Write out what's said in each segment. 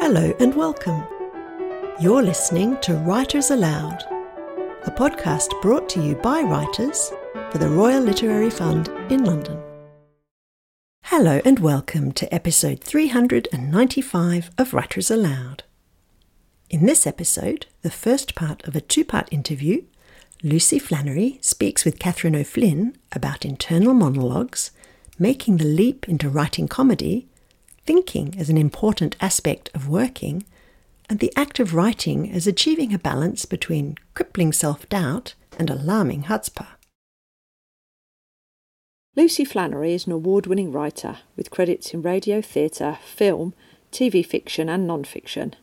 Hello and welcome. You're listening to Writers Aloud, a podcast brought to you by writers for the Royal Literary Fund in London. Hello and welcome to episode 395 of Writers Aloud. In this episode, the first part of a two part interview, Lucy Flannery speaks with Catherine O'Flynn about internal monologues, making the leap into writing comedy, thinking as an important aspect of working, and the act of writing as achieving a balance between crippling self doubt and alarming chutzpah. Lucy Flannery is an award winning writer with credits in radio, theatre, film, TV fiction, and non fiction.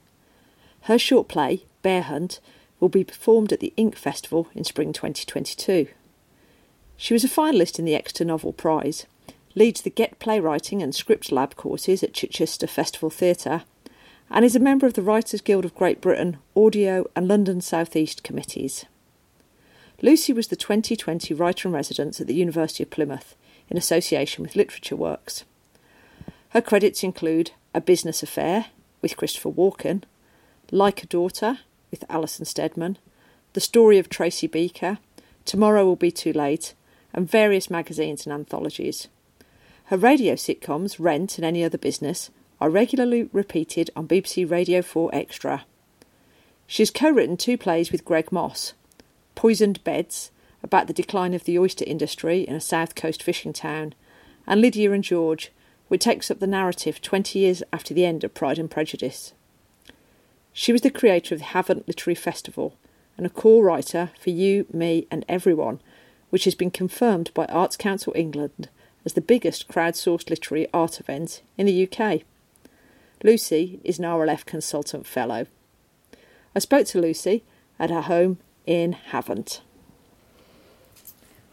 Her short play, Bear Hunt, will be performed at the Ink Festival in spring 2022. She was a finalist in the Exeter Novel Prize, leads the Get Playwriting and Script Lab courses at Chichester Festival Theatre, and is a member of the Writers Guild of Great Britain, Audio, and London South East committees. Lucy was the 2020 Writer in Residence at the University of Plymouth in association with Literature Works. Her credits include A Business Affair with Christopher Walken, Like a Daughter with Alison Steadman, The Story of Tracy Beaker, Tomorrow Will Be Too Late, and various magazines and anthologies. Her radio sitcoms, Rent and Any Other Business, are regularly repeated on BBC Radio 4 Extra. She has co written two plays with Greg Moss Poisoned Beds, about the decline of the oyster industry in a south coast fishing town, and Lydia and George, which takes up the narrative 20 years after the end of Pride and Prejudice. She was the creator of the Havant Literary Festival and a core writer for You, Me, and Everyone, which has been confirmed by Arts Council England as the biggest crowdsourced literary art event in the UK. Lucy is an RLF Consultant Fellow. I spoke to Lucy at her home in Havant.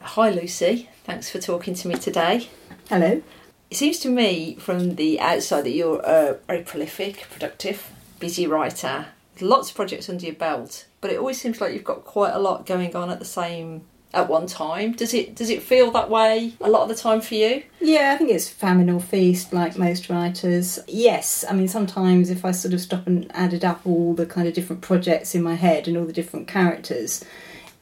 Hi, Lucy. Thanks for talking to me today. Hello. It seems to me from the outside that you're a very prolific, productive, busy writer with lots of projects under your belt, but it always seems like you've got quite a lot going on at the same at one time. Does it does it feel that way a lot of the time for you? Yeah, I think it's famine or feast, like most writers. Yes, I mean sometimes if I sort of stop and added up all the kind of different projects in my head and all the different characters,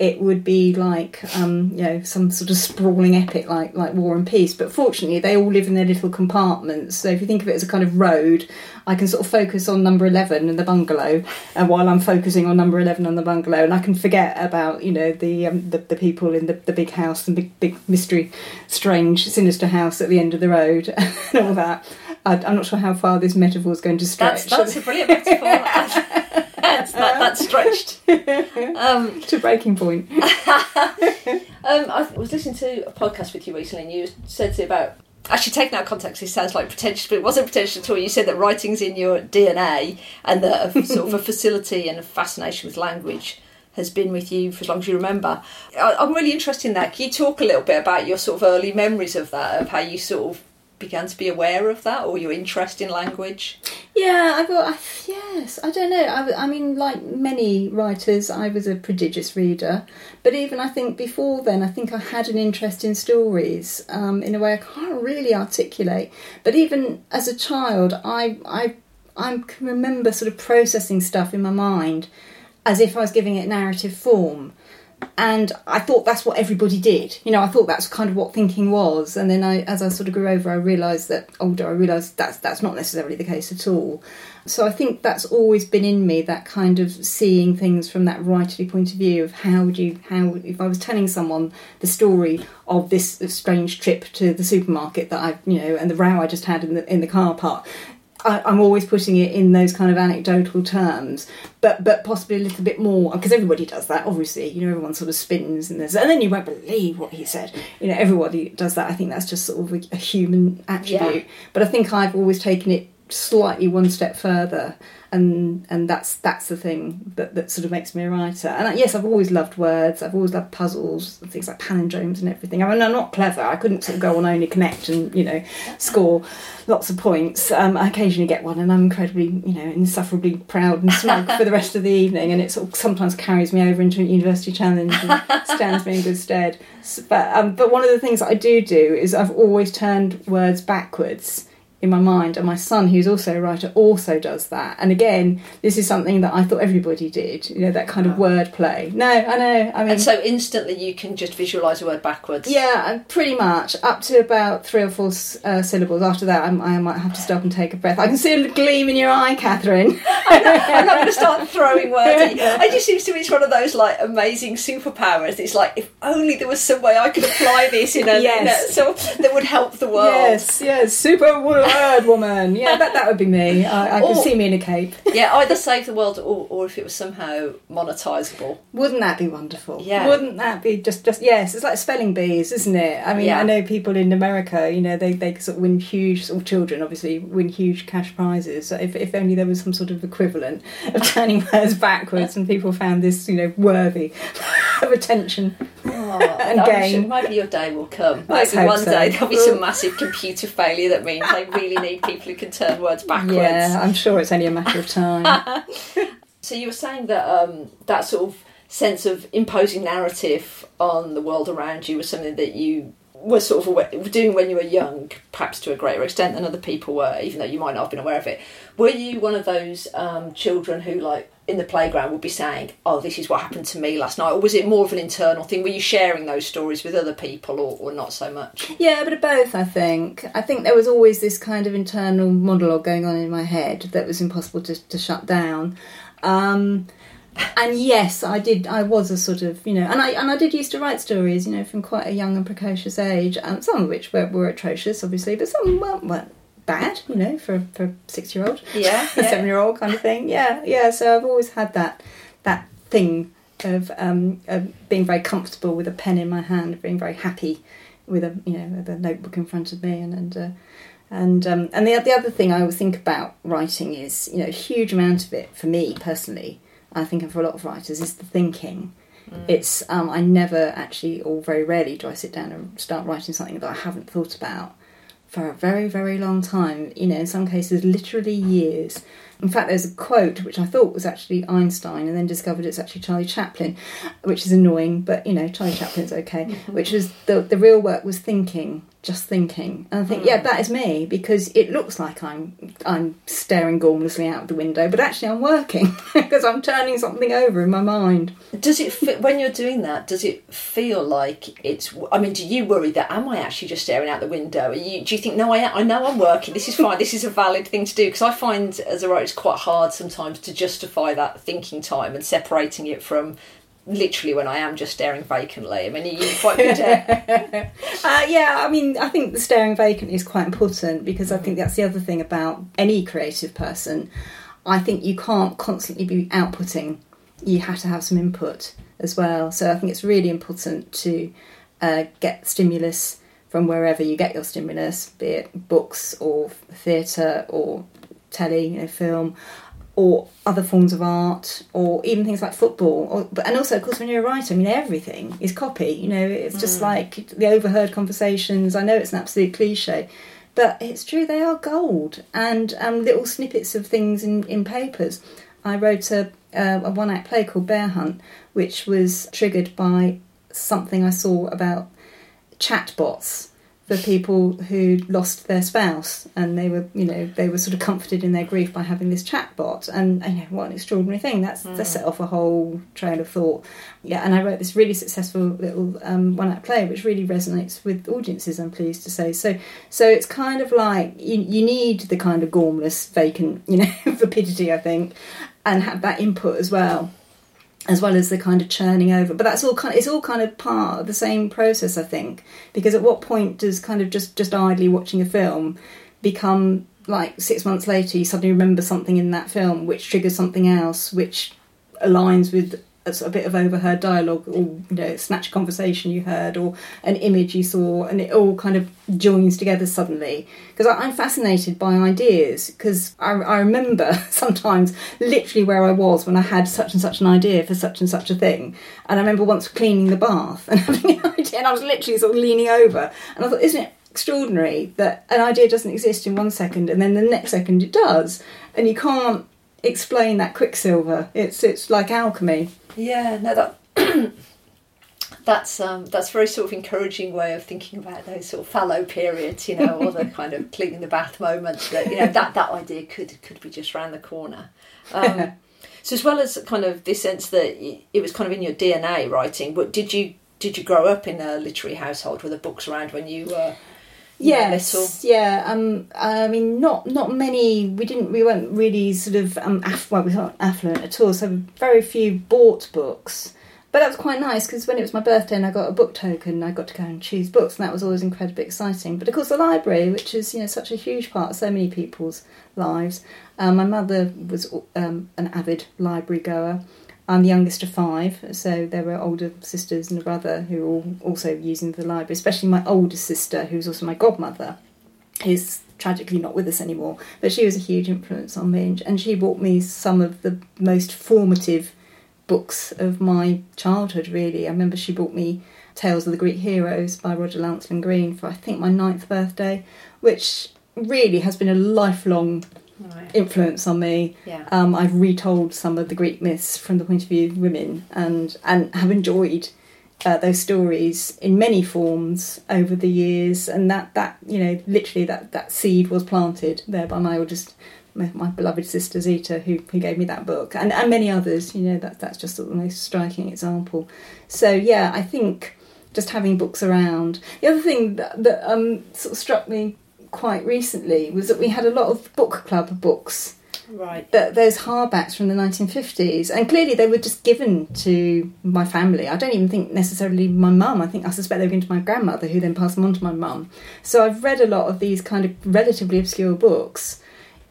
it would be like um, you know some sort of sprawling epic like like War and Peace. But fortunately, they all live in their little compartments. So if you think of it as a kind of road, I can sort of focus on number eleven and the bungalow, and while I'm focusing on number eleven and the bungalow, and I can forget about you know the um, the, the people in the, the big house and big big mystery, strange, sinister house at the end of the road and all that. I, I'm not sure how far this metaphor is going to stretch. That's, that's a brilliant metaphor. that's, that, that's stretched um, to breaking point. um, I was listening to a podcast with you recently, and you said to about actually taking out context, it sounds like pretentious, but it wasn't pretentious at all. You said that writing's in your DNA, and that a, sort of a facility and a fascination with language has been with you for as long as you remember. I, I'm really interested in that. Can you talk a little bit about your sort of early memories of that, of how you sort of began to be aware of that or your interest in language? Yeah, I thought, yes, I don't know. I, I, mean, like many writers, I was a prodigious reader, but even I think before then, I think I had an interest in stories um, in a way I can't really articulate. But even as a child, I, I, I can remember sort of processing stuff in my mind as if I was giving it narrative form and I thought that's what everybody did. You know, I thought that's kind of what thinking was. And then I, as I sort of grew over, I realised that older, I realised that's that's not necessarily the case at all. So I think that's always been in me that kind of seeing things from that writerly point of view of how would you how if I was telling someone the story of this strange trip to the supermarket that I you know and the row I just had in the in the car park I, am always putting it in those kind of anecdotal terms, but but possibly a little bit more because everybody does that. Obviously, you know, everyone sort of spins and there's, and then you won't believe what he said. You know, everybody does that. I think that's just sort of a, a human attribute. Yeah. But I think I've always taken it slightly one step further and and that's that's the thing that, that sort of makes me a writer. And yes, I've always loved words. I've always loved puzzles, things like palindromes and everything. I mean, I'm not clever. I couldn't sort of go on only connect and you know score lots of points. Um, I occasionally get one, and I'm incredibly you know insufferably proud and smug for the rest of the evening. And it sort of sometimes carries me over into a university challenge and stands me in good stead. But um, but one of the things I do do is I've always turned words backwards in my mind, and my son, who's also a writer, also does that. And again, this is something that I thought everybody did, you know, that kind of word play. No, I know. I mean, And so instantly you can just visualise a word backwards. yeah, and pretty much up to about three or four uh, syllables. After that, I'm, I might have to stop and take a breath. I can see a gleam in your eye, Catherine. I'm not going to start throwing words at you. It just seems to me it's one of those like amazing superpowers. It's like if only there was some way I could apply this in a, Yes. in a so that would help the world. Yes, yes, super word woman. Yeah, that, that would be me. I, I could see me in a cape. Yeah, either save the world or, or if it was somehow monetisable. Wouldn't that be wonderful? Yeah. Wouldn't that be just just yes? It's like spelling bees, isn't it? I mean, Yeah. I know people in America. You know, they they sort of win huge, or children obviously win huge cash prizes. So if if only there was some sort of equivalent of turning words backwards, and people found this, you know, worthy of attention. Oh, And I'm sure maybe your day will come. Maybe one so. day there'll be some massive computer failure that means they really need people who can turn words backwards. Yeah, I'm sure it's only a matter of time. So you were saying that um, that sort of sense of imposing narrative on the world around you was something that you were sort of doing when you were young, perhaps to a greater extent than other people were, even though you might not have been aware of it. Were you one of those um, children who, like, in the playground would be saying, "Oh, this is what happened to me last night," or was it more of an internal thing? Were you sharing those stories with other people, or, or not so much? Yeah, but of both, I think. I think there was always this kind of internal monologue going on in my head that was impossible to, to shut down. Um, and yes, I did. I was a sort of, you know, and I and I did used to write stories, you know, from quite a young and precocious age. Um, some of which were, were atrocious, obviously, but some weren't, weren't bad, you know, for for six year old, Yeah, yeah. seven year old kind of thing. Yeah, yeah. So I've always had that that thing of um, of being very comfortable with a pen in my hand, being very happy with a you know with a notebook in front of me, and and uh, and um, and the the other thing I always think about writing is you know a huge amount of it for me personally. I think and for a lot of writers is the thinking. It's um, I never actually, or very rarely, do I sit down and start writing something that I haven't thought about for a very, very long time. You know, in some cases, literally years. In fact, there's a quote which I thought was actually Einstein, and then discovered it's actually Charlie Chaplin, which is annoying. But you know, Charlie Chaplin's okay. Mm-hmm. Which was the the real work was thinking, just thinking. And I think, yeah, hmm. that is me because it looks like I'm I'm staring gormlessly out the window, but actually I'm working because I'm turning something over in my mind. Does it fe- when you're doing that? Does it feel like it's? I mean, do you worry that am I actually just staring out the window? You, do you think no? I I know I'm working. This is fine. this is a valid thing to do because I find as a writer it's quite hard sometimes to justify that thinking time and separating it from literally when I am just staring vacantly. I mean, are you quite good at? Uh, yeah, I mean, I think the staring vacantly is quite important because I think that's the other thing about any creative person. I think you can't constantly be outputting, you have to have some input as well. So I think it's really important to uh, get stimulus from wherever you get your stimulus, be it books or theatre or telly, you know, film, or other forms of art, or even things like football. Or, but and also, of course, when you're a writer, I mean, everything is copy. You know, it's just like the overheard conversations. I know it's an absolute cliche, but it's true. They are gold, and um, little snippets of things in in papers. I wrote a, uh, a one act play called Bear Hunt, which was triggered by something I saw about chatbots for people who lost their spouse and they were you know they were sort of comforted in their grief by having this chatbot. And you know what an extraordinary thing. That's that set off a whole trail of thought. Yeah and I wrote this really successful little um, one act play which really resonates with audiences I'm pleased to say. So so it's kind of like you, you need the kind of gormless vacant you know vapidity I think and have that input as well as well as the kind of churning over. But that's all kind. Of, it's all kind of part of the same process, I think. Because at what point does kind of just just idly watching a film become like six months later you suddenly remember something in that film which triggers something else which aligns with a, bit of overheard dialogue or you know snatch conversation you heard or an image you saw and it all kind of joins together suddenly. Because i'm fascinated by ideas because I, I remember sometimes literally where i was when i had such and such an idea for such and such a thing. And i remember once cleaning the bath and having an idea and i was literally sort of leaning over and i thought isn't it extraordinary that an idea doesn't exist in one second and then the next second it does? And you can't explain that quicksilver it's it's like alchemy Yeah, no, that that's um, that's a very sort of encouraging way of thinking about those sort of fallow periods, you know, or the kind of cleaning the bath moments. That you know that that idea could could be just round the corner. Um, so as well as kind of this sense that it was kind of in your DNA writing, but did you did you grow up in a literary household? Were the books around when you were? Yes, little? yeah. Um, I mean, not not many. We didn't. We weren't really sort of um, aff- well, we weren't affluent at all. So very few bought books. But that was quite nice because when it was my birthday and I got a book token, I got to go and choose books, and that was always incredibly exciting. But of course, the library, which is you know such a huge part of so many people's lives. Um, my mother was um, an avid library goer. I'm the youngest of five, so there were older sisters and a brother who were also using the library, especially my older sister, who's also my godmother, who's tragically not with us anymore. But she was a huge influence on me, and she bought me some of the most formative books of my childhood, really. I remember she bought me Tales of the Greek Heroes by Roger Lancelyn Green for, I think, my ninth birthday, which really has been a lifelong right. influence on me. Yeah. Um, I've retold some of the Greek myths from the point of view of women and, and have enjoyed uh, those stories in many forms over the years. And that, that you know, literally that, that seed was planted there by my oldest my, my, beloved sister Zita, who, who gave me that book, and, and many others. You know, that that's just the most striking example. So yeah, I think just having books around. The other thing that, that um, sort of struck me quite recently was that we had a lot of book club books. Right. That those hardbacks from the 1950s, and clearly they were just given to my family. I don't even think necessarily my mum. I think I suspect they were given to my grandmother, who then passed them on to my mum. So I've read a lot of these kind of relatively obscure books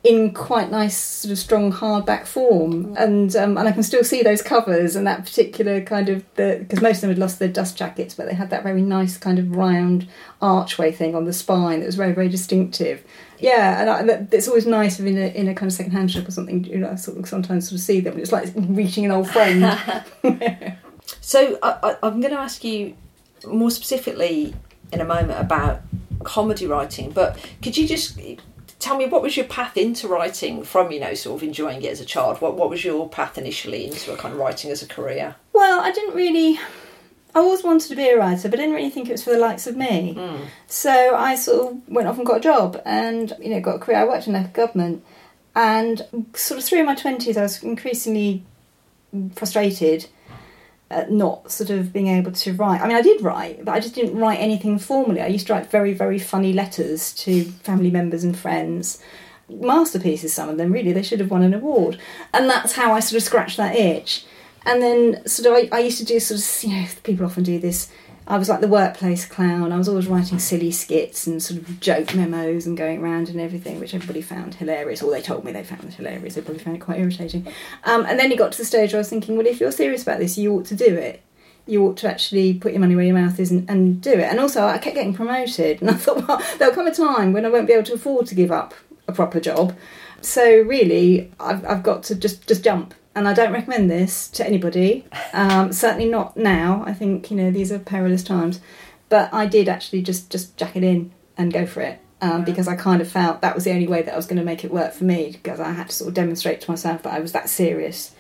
in quite nice sort of strong hardback form. Mm. and um, and I can still see those covers and that particular kind of the because most of them had lost their dust jackets but they had that very nice kind of round archway thing on the spine that was very very distinctive. Yeah and I, it's always nice in a, in a kind of second hand shop or something you know I sort of sometimes sort of see them it's like reaching an old friend. So I, I'm going to ask you more specifically in a moment about comedy writing but could you just tell me what was your path into writing from you know sort of enjoying it as a child? What what was your path initially into a kind of writing as a career? Well i didn't really i always wanted to be a writer but i didn't really think it was for the likes of me. Mm. so i sort of went off and got a job and you know got a career. I worked in local government and sort of through my 20s i was increasingly frustrated uh, not sort of being able to write. I mean, I did write, but I just didn't write anything formally. I used to write very, very funny letters to family members and friends. Masterpieces, some of them, really. They should have won an award. And that's how I sort of scratched that itch. And then, sort of, I, I used to do sort of, you know, people often do this I was like the workplace clown. I was always writing silly skits and sort of joke memos and going around and everything, which everybody found hilarious, or they told me they found it hilarious. They probably found it quite irritating. Um, and then it got to the stage where I was thinking, well, if you're serious about this, you ought to do it. You ought to actually put your money where your mouth is and, and do it. And also, I kept getting promoted, and I thought, well, there'll come a time when I won't be able to afford to give up a proper job. So really, I've, I've got to just just jump and I don't recommend this to anybody. Um, certainly not now. I think you know these are perilous times, but I did actually just just jack it in and go for it um, because I kind of felt that was the only way that I was going to make it work for me because I had to sort of demonstrate to myself that I was that serious.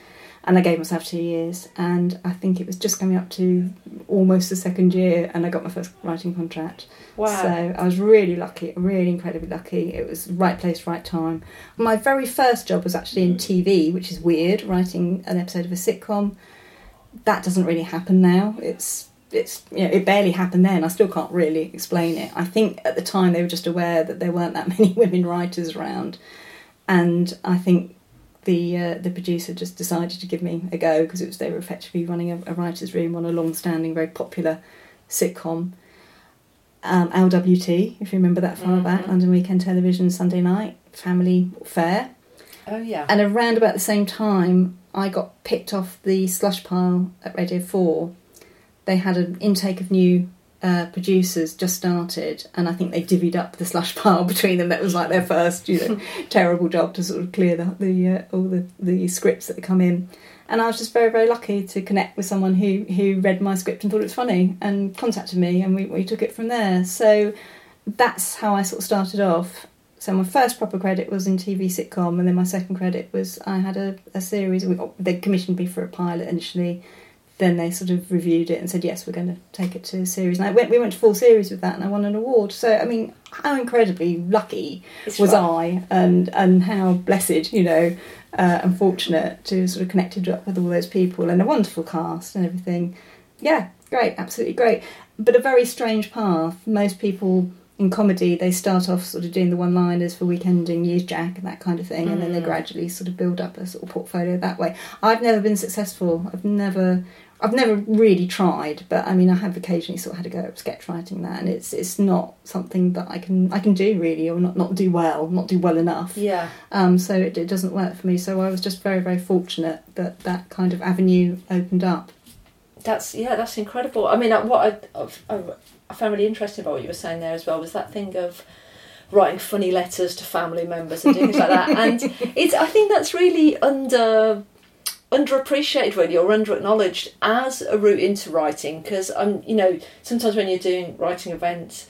And I gave myself two years, and I think it was just coming up to almost the second year, and I got my first writing contract. Wow. So I was really lucky, really incredibly lucky. It was right place, right time. My very first job was actually in TV, which is weird, writing an episode of a sitcom. That doesn't really happen now. It's it's you know, it barely happened then. I still can't really explain it. I think at the time they were just aware that there weren't that many women writers around, and I think the uh, the producer just decided to give me a go because it was they were effectively running a, a writers' room on a long-standing, very popular sitcom um, LWT, if you remember that far mm-hmm. back, London Weekend Television, Sunday night, family fare. Oh, yeah. And around about the same time, I got picked off the slush pile at Radio 4. They had an intake of new uh, producers just started, and I think they divvied up the slush pile between them. That was like their first, you know, terrible job to sort of clear the, the uh, all the, the scripts that had come in. And I was just very very lucky to connect with someone who who read my script and thought it was funny and contacted me and we, we took it from there. So that's how I sort of started off. So my first proper credit was in TV sitcom and then my second credit was I had a, a series. They commissioned me for a pilot initially then they sort of reviewed it and said, yes, we're going to take it to a series. And I went, we went to full series with that and I won an award. So, I mean, how incredibly lucky It's was right. I and, and how blessed, you know, uh, and fortunate to sort of connected up with all those people and a wonderful cast and everything. Yeah, great, absolutely great. But a very strange path. Most people in comedy, they start off sort of doing the one liners for weekending, Newsjack and that kind of thing, and then they Mm. gradually sort of build up a sort of portfolio that way. I've never been successful. I've never. I've never really tried, but I mean, I have occasionally sort of had to go at sketch writing that, and it's it's not something that I can I can do really, or not not do well, not do well enough. Yeah. Um, so it, it doesn't work for me. So I was just very very fortunate that that kind of avenue opened up. That's yeah, that's incredible. I mean, uh, what I, I, I found really interesting about what you were saying there as well was that thing of writing funny letters to family members and things like that. And it's I think that's really under underappreciated really or underacknowledged as a route into writing because um you know sometimes when you're doing writing events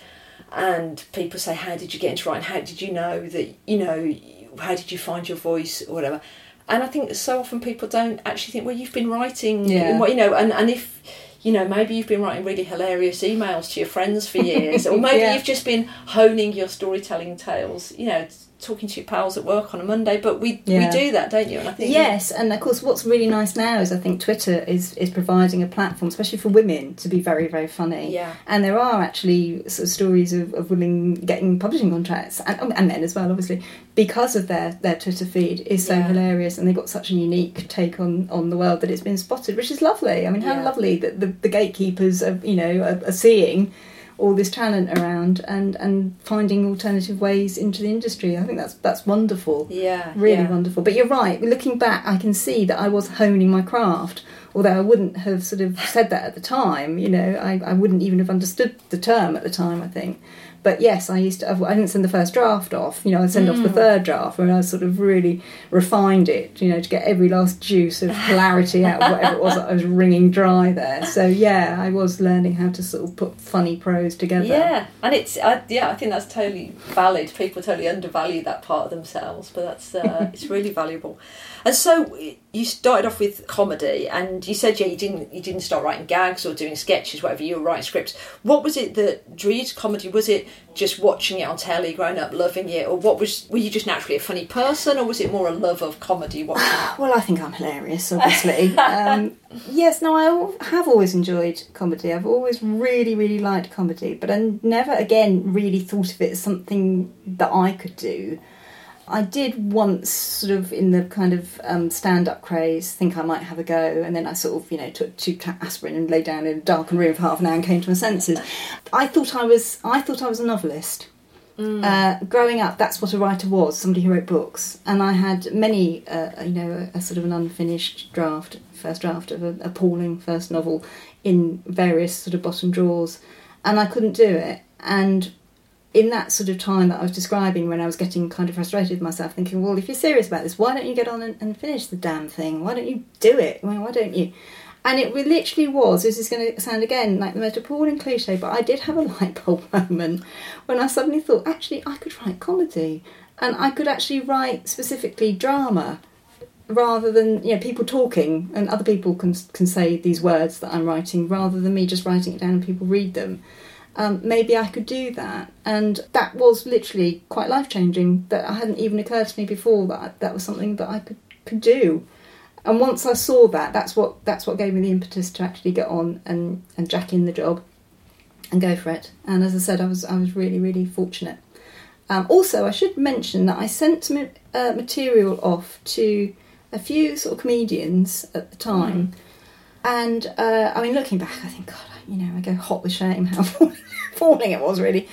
and people say how did you get into writing how did you know that you know how did you find your voice or whatever and I think so often people don't actually think well you've been writing Yeah. you know and and if you know maybe you've been writing really hilarious emails to your friends for years or maybe Yeah. you've just been honing your storytelling tales you know talking to your pals at work on a Monday but we Yeah. we do that don't you and I think Yes, and of course, what's really nice now is I think Twitter is is providing a platform, especially for women, to be very very funny. yeah And there are actually sort of stories of, of women getting publishing contracts, and, um, and men as well, obviously, because of their, their Twitter feed is so Yeah. hilarious, and they've got such a unique take on, on the world that it's been spotted, which is lovely. I mean, how Yeah. lovely that the, the gatekeepers are, you know, are, are seeing all this talent around and, and finding alternative ways into the industry. I think that's that's wonderful yeah really yeah. wonderful. But you're right. Looking back, I can see that I was honing my craft. Although I wouldn't have sort of said that at the time, you know, I, I wouldn't even have understood the term at the time. I think. But yes, I used to. I didn't send the first draft off. You know, I send off the Mm. third draft when I sort of really refined it. You know, to get every last juice of clarity out of whatever it was that I was wringing dry there. So yeah, I was learning how to sort of put funny prose together. Yeah, and it's I, yeah, I think that's totally valid. People totally undervalue that part of themselves, but that's uh, it's really valuable. And so you started off with comedy, and you said yeah, you didn't you didn't start writing gags or doing sketches, whatever. You were writing scripts. What was it that drew you to comedy? Was it just watching it on telly, growing up, loving it, or what was? Were you just naturally a funny person, or was it more a love of comedy? Watching? Well, I think I'm hilarious, obviously. um, yes, no, I have always enjoyed comedy. I've always really, really liked comedy, but I never again really thought of it as something that I could do. I did once, sort of in the kind of um, stand-up craze, think I might have a go, and then I sort of, you know, took two aspirin and lay down in a darkened room for half an hour and came to my senses. I thought I was, I thought I was a novelist. Uh, growing up, that's what a writer was, somebody who wrote books. And I had many, uh, you know, a, a sort of an unfinished draft, first draft of an appalling first novel in various sort of bottom drawers. And I couldn't do it. And in that sort of time that I was describing when I was getting kind of frustrated with myself, thinking, well, if you're serious about this, why don't you get on and, and finish the damn thing? Why don't you do it? Why, why don't you? And it literally was, this is going to sound again like the most appalling cliche, but I did have a light bulb moment when I suddenly thought, actually, I could write comedy. And I could actually write specifically drama rather than, you know, people talking and other people can, can say these words that I'm writing rather than me just writing it down and people read them. Um, maybe I could do that. And that was literally quite life changing. That I hadn't even occurred to me before that that was something that I could, could do. And once I saw that, that's what that's what gave me the impetus to actually get on and, and jack in the job and go for it. And as I said, I was I was really really fortunate. Um, also, I should mention that I sent some uh, material off to a few sort of comedians at the time, and uh, I mean, looking back, I think God, I- you know, I go hot with shame how falling it was really.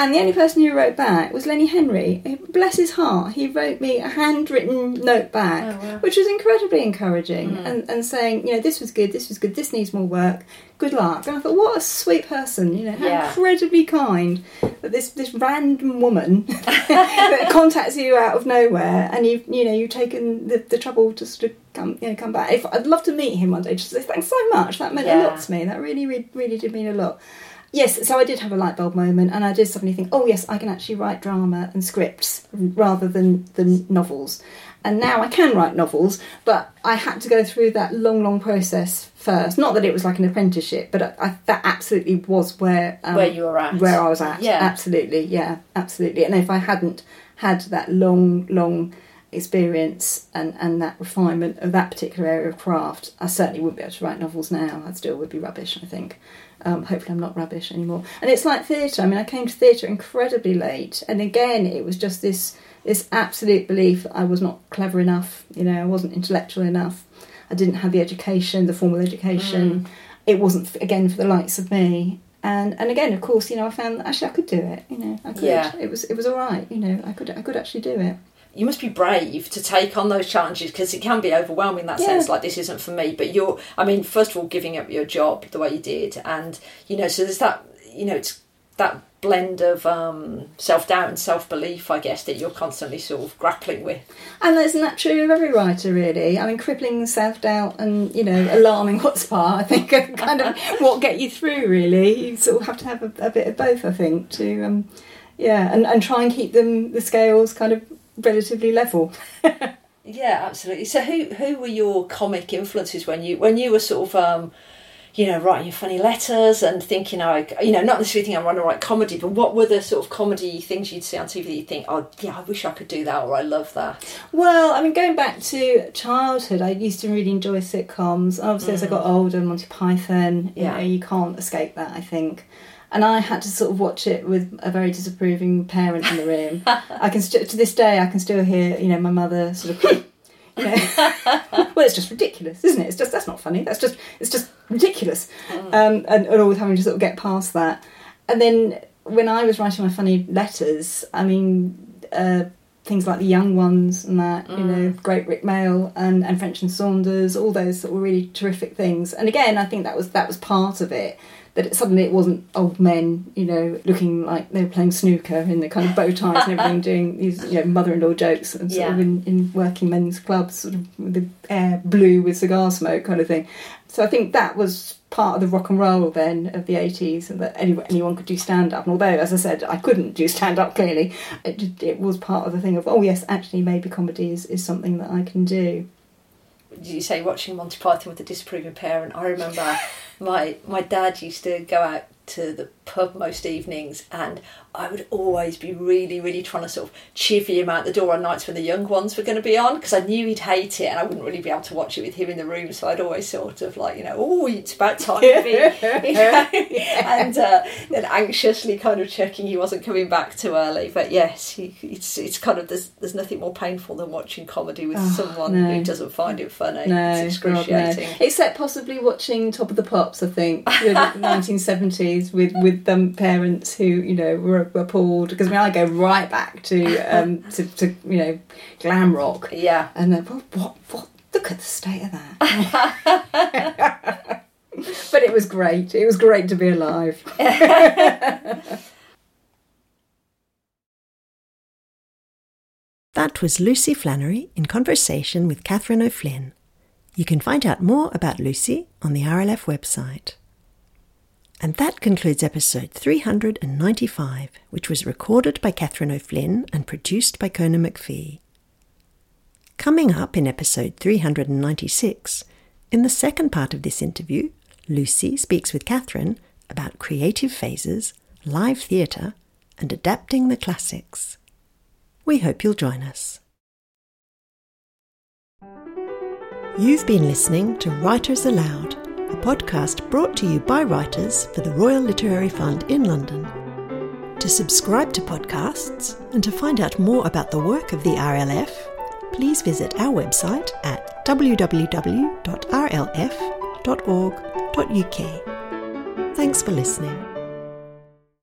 And the only person who wrote back was Lenny Henry. Bless his heart, he wrote me a handwritten note back, Oh, wow. which was incredibly encouraging Mm. and, and saying, you know, this was good, this was good, this needs more work, good luck. And I thought, what a sweet person, you know, how Yeah. incredibly kind that this, this random woman that contacts you out of nowhere and you've, you know, you've taken the, the trouble to sort of come, you know, come back. If, I'd love to meet him one day, just say thanks so much, that meant a lot to me, that really, really, really did mean a lot. Yes, so I did have a light bulb moment, and I did suddenly think, oh yes, I can actually write drama and scripts rather than than novels. And now I can write novels, but I had to go through that long, long process first. Not that it was like an apprenticeship, but I, that absolutely was where um, where you were at, where I was at. Yeah, absolutely, yeah, absolutely. And if I hadn't had that long, long experience and, and that refinement of that particular area of craft, I certainly wouldn't be able to write novels now. I still would be rubbish, I think. Um, hopefully, I'm not rubbish anymore. And it's like theatre. I mean, I came to theatre incredibly late, and again, it was just this this absolute belief that I was not clever enough. You know, I wasn't intellectual enough. I didn't have the education, the formal education. Mm. It wasn't again for the likes of me. And and again, of course, you know, I found that actually I could do it. You know, I could. Yeah. It was it was all right. You know, I could I could actually do it you must be brave to take on those challenges because it can be overwhelming in that yeah. sense like this isn't for me. But you're i mean first of all giving up your job the way you did and you know so there's that you know it's that blend of um, self-doubt and self-belief i guess that you're constantly sort of grappling with. And isn't that true of every writer really. I mean crippling self-doubt and you know alarming chutzpah i think are kind of what get you through really. You sort of have to have a, a bit of both i think to um, yeah and, and try and keep them the scales kind of relatively level. yeah, absolutely. So, who who were your comic influences when you when you were sort of um, you know writing your funny letters and thinking I you know not necessarily thinking I want to write comedy, but what were the sort of comedy things you'd see on TV that you think oh yeah I wish I could do that or I love that. Well, I mean going back to childhood, I used to really enjoy sitcoms. Obviously, mm. as I got older, Monty Python. You yeah, know, you can't escape that. I think and I had to sort of watch it with a very disapproving parent in the room. I can st- to this day I can still hear you know my mother sort of. you know, well, it's just ridiculous, isn't it? It's just that's not funny. That's just it's just ridiculous, mm. um, and, and always having to sort of get past that. And then when I was writing my funny letters, I mean, uh, things like the young ones and that, mm. you know, mm. Great Rik Mayall and, and French and Saunders, all those sort of really terrific things. And again, I think that was that was part of it that it, suddenly it wasn't old men, you know, looking like they were playing snooker in the kind of bow ties and everything, doing these you know mother-in-law jokes and sort yeah. of in, in working men's clubs, sort of with the air blue with cigar smoke kind of thing. So I think that was part of the rock and roll then of the 80s and that anyone, anyone could do stand up and although as i said i couldn't do stand up clearly it, it was part of the thing of oh yes actually maybe comedy is, is something that i can do did you say watching monty python with a disapproving parent i remember my my dad used to go out to the pub most evenings, and I would always be really, really trying to sort of chivvy him out the door on nights when the young ones were going to be on because I knew he'd hate it and I wouldn't really be able to watch it with him in the room. So I'd always sort of like, you know, oh, it's about time to be, you know, and uh, then anxiously kind of checking he wasn't coming back too early. But yes, he, it's it's kind of there's there's nothing more painful than watching comedy with oh, someone no. who doesn't find it funny. No, it's excruciating. no. Except possibly watching Top of the Pops, I think, the 1970s with with them parents who you know were, were pulled because I mean I go right back to um to, to you know glam rock. Yeah. And then what what what look at the state of that. But it was great. It was great to be alive. That was Lucy Flannery in conversation with Catherine O'Flynn. You can find out more about Lucy on the RLF website. And that concludes episode 395, which was recorded by Catherine O'Flynn and produced by Conan McPhee. Coming up in episode 396, in the second part of this interview, Lucy speaks with Catherine about creative phases, live theatre, and adapting the classics. We hope you'll join us. You've been listening to Writers Aloud a podcast brought to you by writers for the Royal Literary Fund in London. To subscribe to podcasts and to find out more about the work of the RLF, please visit our website at www.rlf.org.uk. Thanks for listening.